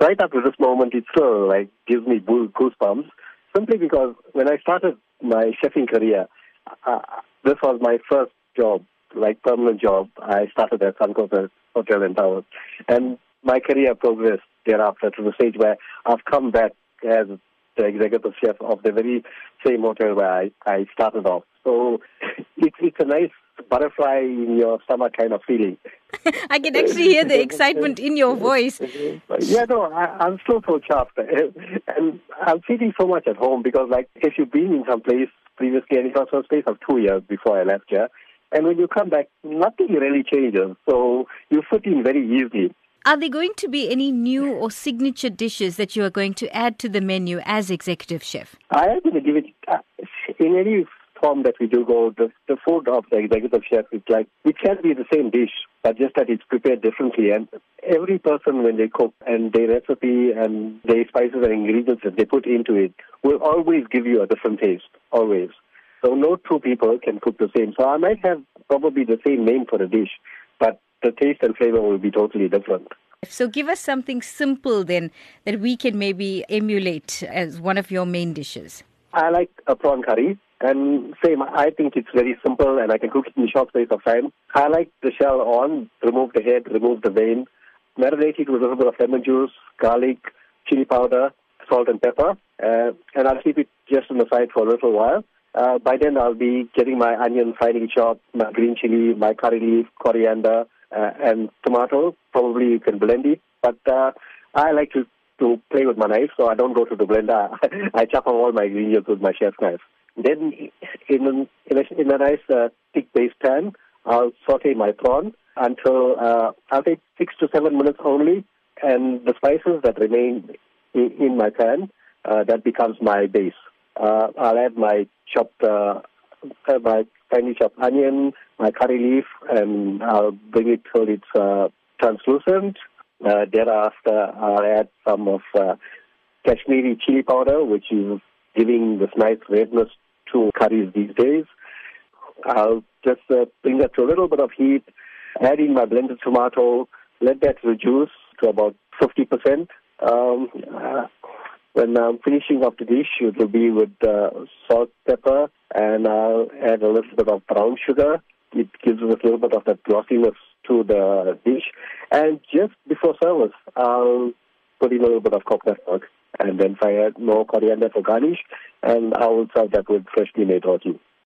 right up to this moment, it still like gives me goosebumps. Simply because when I started my chefing career, uh, this was my first job, like permanent job. I started at Suncoast Hotel and Towers, and my career progressed thereafter to the stage where I've come back as the executive chef of the very same hotel where I, I started off. So it's it's a nice butterfly in your stomach kind of feeling. I can actually hear the excitement in your voice. yeah, no, I, am still so chuffed. And I'm feeling so much at home because, like, if you've been in some place previously, and it was a space of two years before I left here, and when you come back, nothing really changes. So you fit in very easily. Are there going to be any new or signature dishes that you are going to add to the menu as executive chef? I am going to give it uh, in any form that we do go. The, the food of the executive chef is like it can be the same dish, but just that it's prepared differently. And every person, when they cook and their recipe and their spices and ingredients that they put into it, will always give you a different taste. Always. So no two people can cook the same. So I might have probably the same name for a dish, but the taste and flavor will be totally different. So give us something simple then that we can maybe emulate as one of your main dishes. I like a prawn curry. And same, I think it's very simple and I can cook it in short space of time. I like the shell on, remove the head, remove the vein, marinate it with a little bit of lemon juice, garlic, chili powder, salt and pepper, uh, and I'll keep it just on the side for a little while. Uh, by then, I'll be getting my onion finely chopped, my green chili, my curry leaf, coriander, uh, and tomato. Probably you can blend it, but uh, I like to to play with my knife, so I don't go to the blender. I chop all my ingredients with my chef's knife. Then, in in a, in a nice uh, thick base pan, I'll saute my prawn until uh, I'll take six to seven minutes only, and the spices that remain in, in my pan uh, that becomes my base. Uh, I'll add my chopped, uh, uh, my finely chopped onion, my curry leaf, and I'll bring it till it's uh, translucent. Uh, thereafter, I'll add some of uh, Kashmiri chili powder, which is giving this nice redness to curries these days. I'll just uh, bring that to a little bit of heat, add in my blended tomato, let that reduce to about 50%. Um, uh, when I'm finishing off the dish, it will be with uh, salt, pepper, and I'll add a little bit of brown sugar. It gives us a little bit of that glossiness to the dish. And just before service, I'll put in a little bit of coconut milk and then fry more coriander for garnish, and I will serve that with freshly made roti.